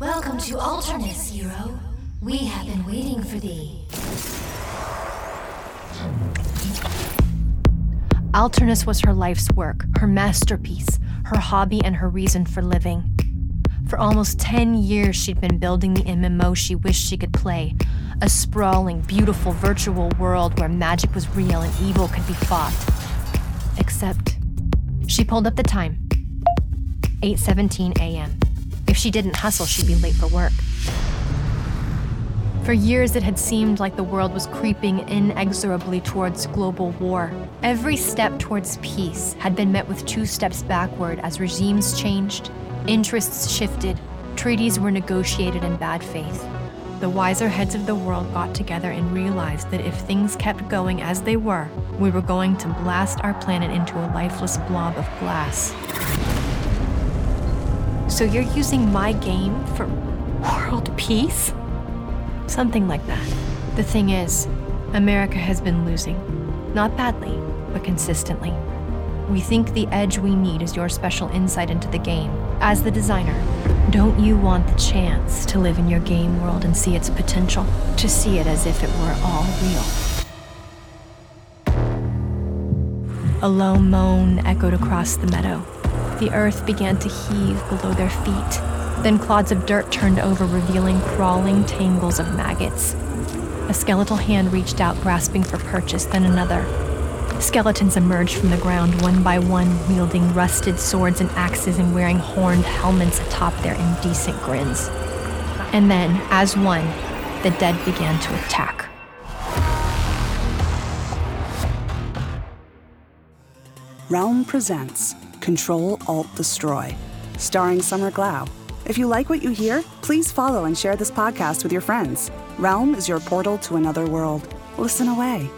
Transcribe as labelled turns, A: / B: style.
A: Welcome to Alternis, hero. We have been waiting for thee.
B: Alternis was her life's work, her masterpiece, her hobby, and her reason for living. For almost 10 years, she'd been building the MMO she wished she could play a sprawling, beautiful virtual world where magic was real and evil could be fought. Except, she pulled up the time 8:17 a.m. If she didn't hustle, she'd be late for work. For years, it had seemed like the world was creeping inexorably towards global war. Every step towards peace had been met with two steps backward as regimes changed, interests shifted, treaties were negotiated in bad faith. The wiser heads of the world got together and realized that if things kept going as they were, we were going to blast our planet into a lifeless blob of glass. So you're using my game for world peace? Something like that. The thing is, America has been losing. Not badly, but consistently. We think the edge we need is your special insight into the game. As the designer, don't you want the chance to live in your game world and see its potential? To see it as if it were all real? A low moan echoed across the meadow. The earth began to heave below their feet. Then clods of dirt turned over, revealing crawling tangles of maggots. A skeletal hand reached out, grasping for purchase, then another. Skeletons emerged from the ground one by one, wielding rusted swords and axes and wearing horned helmets atop their indecent grins. And then, as one, the dead began to attack.
C: Realm presents Control Alt Destroy, starring Summer Glau. If you like what you hear, please follow and share this podcast with your friends. Realm is your portal to another world. Listen away.